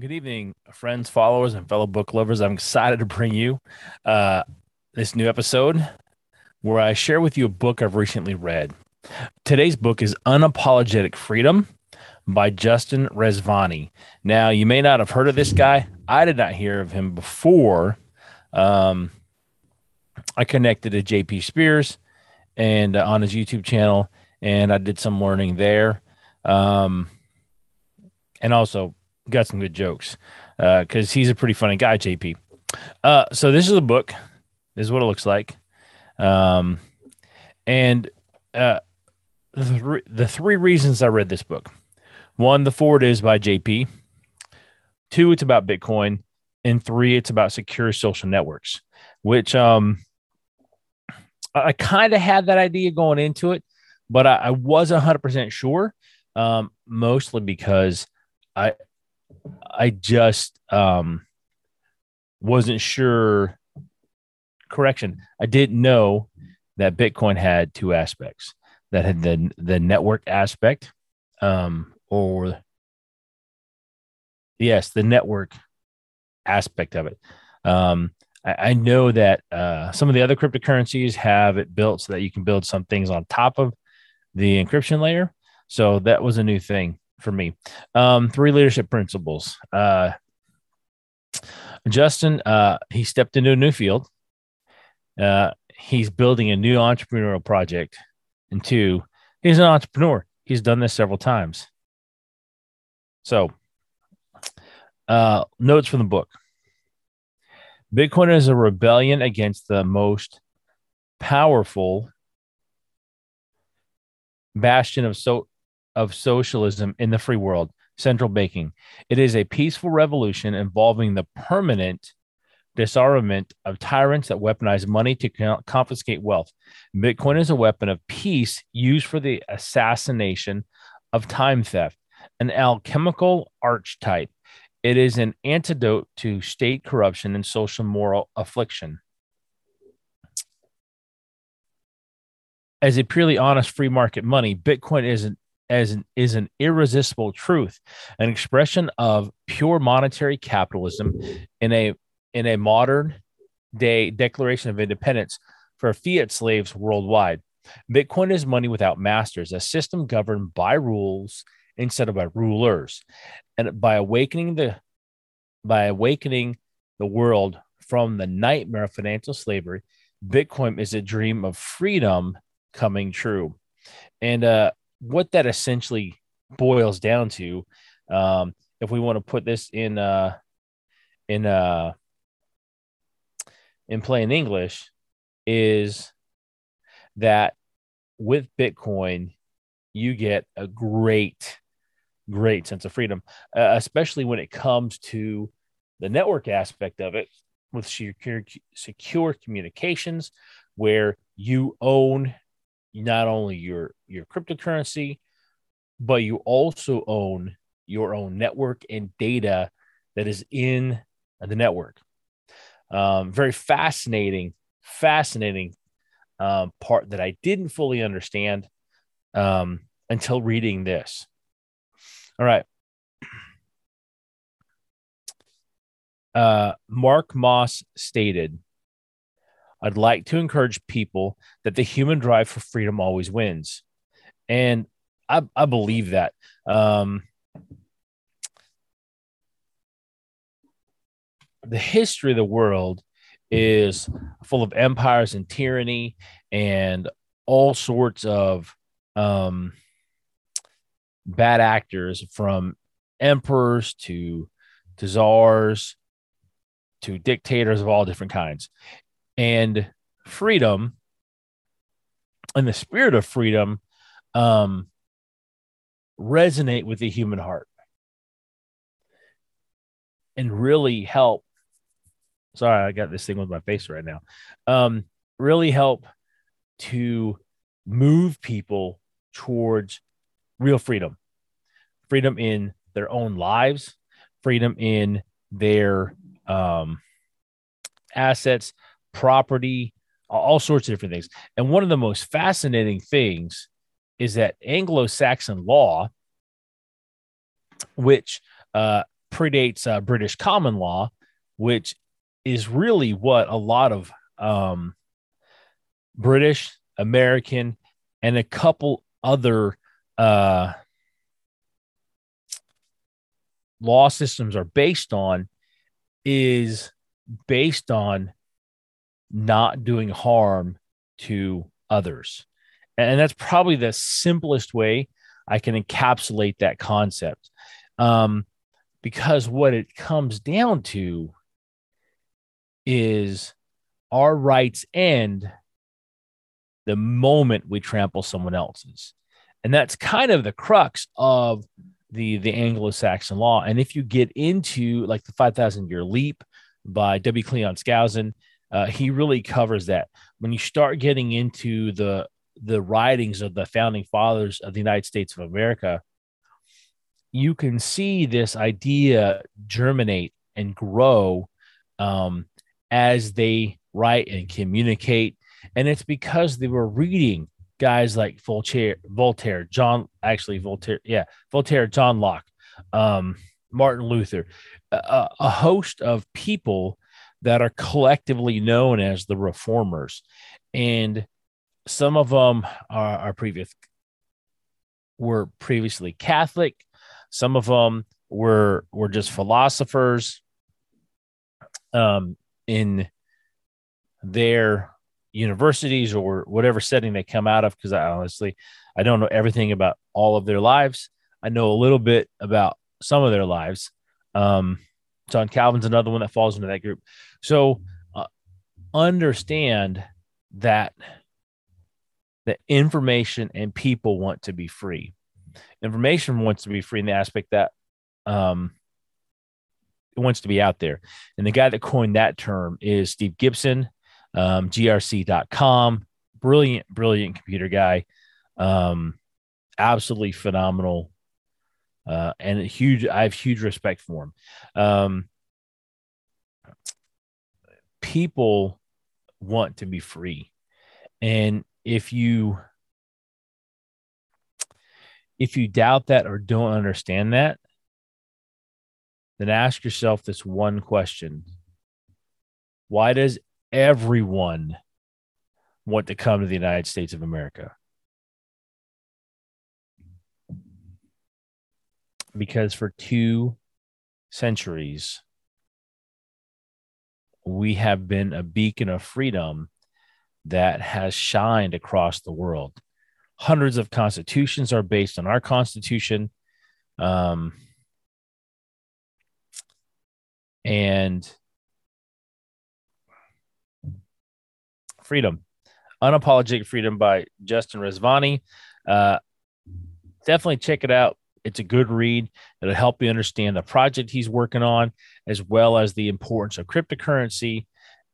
Good evening, friends, followers, and fellow book lovers. I'm excited to bring you uh, this new episode where I share with you a book I've recently read. Today's book is Unapologetic Freedom by Justin Rezvani. Now, you may not have heard of this guy. I did not hear of him before. Um, I connected to JP Sears and uh, on his YouTube channel, and I did some learning there. Um, and also got some good jokes because uh, he's a pretty funny guy, JP. Uh, so this is a book. This is what it looks like. Um, and uh, the, th- the three reasons I read this book one, the foreword is by JP. Two, it's about Bitcoin. And three, it's about secure social networks, which um, I kind of had that idea going into it, but I, I wasn't 100% sure, um, mostly because I I just um, wasn't sure. Correction, I didn't know that Bitcoin had two aspects. That had the the network aspect, um, or yes, the network aspect of it. Um, I, I know that uh, some of the other cryptocurrencies have it built so that you can build some things on top of the encryption layer. So that was a new thing for me. Um, three leadership principles. Uh, Justin, uh, he stepped into a new field. Uh, he's building a new entrepreneurial project. And two, he's an entrepreneur. He's done this several times. So, uh, notes from the book Bitcoin is a rebellion against the most powerful bastion of so of socialism in the free world, central banking. It is a peaceful revolution involving the permanent disarmament of tyrants that weaponize money to confiscate wealth. Bitcoin is a weapon of peace used for the assassination of time theft, an alchemical archetype. It is an antidote to state corruption and social moral affliction. As a purely honest free market money, Bitcoin is an as an, is an irresistible truth, an expression of pure monetary capitalism in a in a modern day declaration of independence for fiat slaves worldwide. Bitcoin is money without masters, a system governed by rules instead of by rulers. And by awakening the by awakening the world from the nightmare of financial slavery, Bitcoin is a dream of freedom coming true. And uh, what that essentially boils down to, um, if we want to put this in uh, in uh, in plain English, is that with Bitcoin, you get a great, great sense of freedom, uh, especially when it comes to the network aspect of it with secure, secure communications, where you own not only your your cryptocurrency, but you also own your own network and data that is in the network. Um, very fascinating, fascinating um, part that I didn't fully understand um, until reading this. All right. Uh, Mark Moss stated I'd like to encourage people that the human drive for freedom always wins. And I, I believe that. Um, the history of the world is full of empires and tyranny and all sorts of um, bad actors from emperors to to czars to dictators of all different kinds and freedom and the spirit of freedom um, resonate with the human heart and really help. Sorry, I got this thing with my face right now. Um, really help to move people towards real freedom, freedom in their own lives, freedom in their um, assets, property, all sorts of different things. And one of the most fascinating things is that Anglo Saxon law, which uh, predates uh, British common law, which is really what a lot of um, British, American, and a couple other uh, law systems are based on is based on not doing harm to others. And that's probably the simplest way I can encapsulate that concept. Um, because what it comes down to is our rights end the moment we trample someone else's. And that's kind of the crux of the the Anglo-Saxon law. And if you get into like the 5,000 year leap by W. Cleon Skousen, uh, he really covers that. When you start getting into the the writings of the founding fathers of the United States of America, you can see this idea germinate and grow um, as they write and communicate. And it's because they were reading guys like Voltaire, Voltaire, John, actually Voltaire, yeah, Voltaire, John Locke, um, Martin Luther, a, a host of people that are collectively known as the reformers. And some of them are, are previous were previously Catholic. Some of them were were just philosophers um, in their universities or whatever setting they come out of. Because I honestly, I don't know everything about all of their lives. I know a little bit about some of their lives. Um, John Calvin's another one that falls into that group. So uh, understand that that information and people want to be free. Information wants to be free in the aspect that um, it wants to be out there. And the guy that coined that term is Steve Gibson, um, grc.com. Brilliant, brilliant computer guy. Um, absolutely phenomenal. Uh, and huge, I have huge respect for him. Um, people want to be free. And if you if you doubt that or don't understand that, then ask yourself this one question. Why does everyone want to come to the United States of America? Because for two centuries, we have been a beacon of freedom that has shined across the world. Hundreds of constitutions are based on our constitution. Um, and freedom, unapologetic freedom by Justin Rezvani. Uh, definitely check it out. It's a good read. It'll help you understand the project he's working on, as well as the importance of cryptocurrency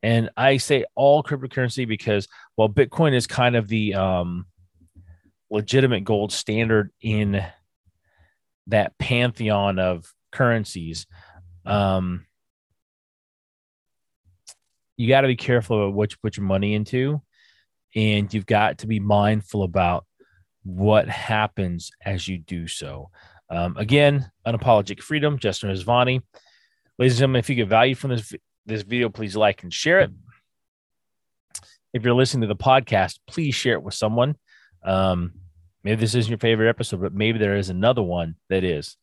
and I say all cryptocurrency because while Bitcoin is kind of the um, legitimate gold standard in that pantheon of currencies, um, you got to be careful about what you put your money into. And you've got to be mindful about what happens as you do so. Um, again, unapologetic freedom, Justin Rezvani. Ladies and gentlemen, if you get value from this this video, please like and share it. If you're listening to the podcast, please share it with someone. Um, maybe this isn't your favorite episode, but maybe there is another one that is.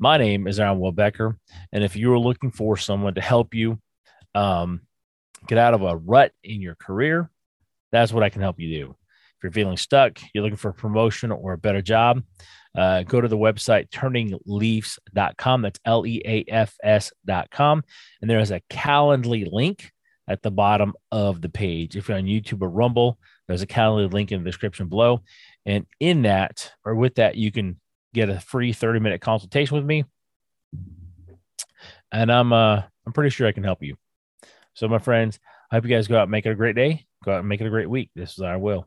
My name is Aaron Welbecker, and if you are looking for someone to help you um, get out of a rut in your career, that's what I can help you do. If you're feeling stuck, you're looking for a promotion or a better job, uh, go to the website turningleafs.com. That's L E A F S.com. And there is a Calendly link at the bottom of the page. If you're on YouTube or Rumble, there's a Calendly link in the description below. And in that, or with that, you can get a free 30 minute consultation with me. And I'm uh I'm pretty sure I can help you. So my friends, I hope you guys go out and make it a great day. Go out and make it a great week. This is our will.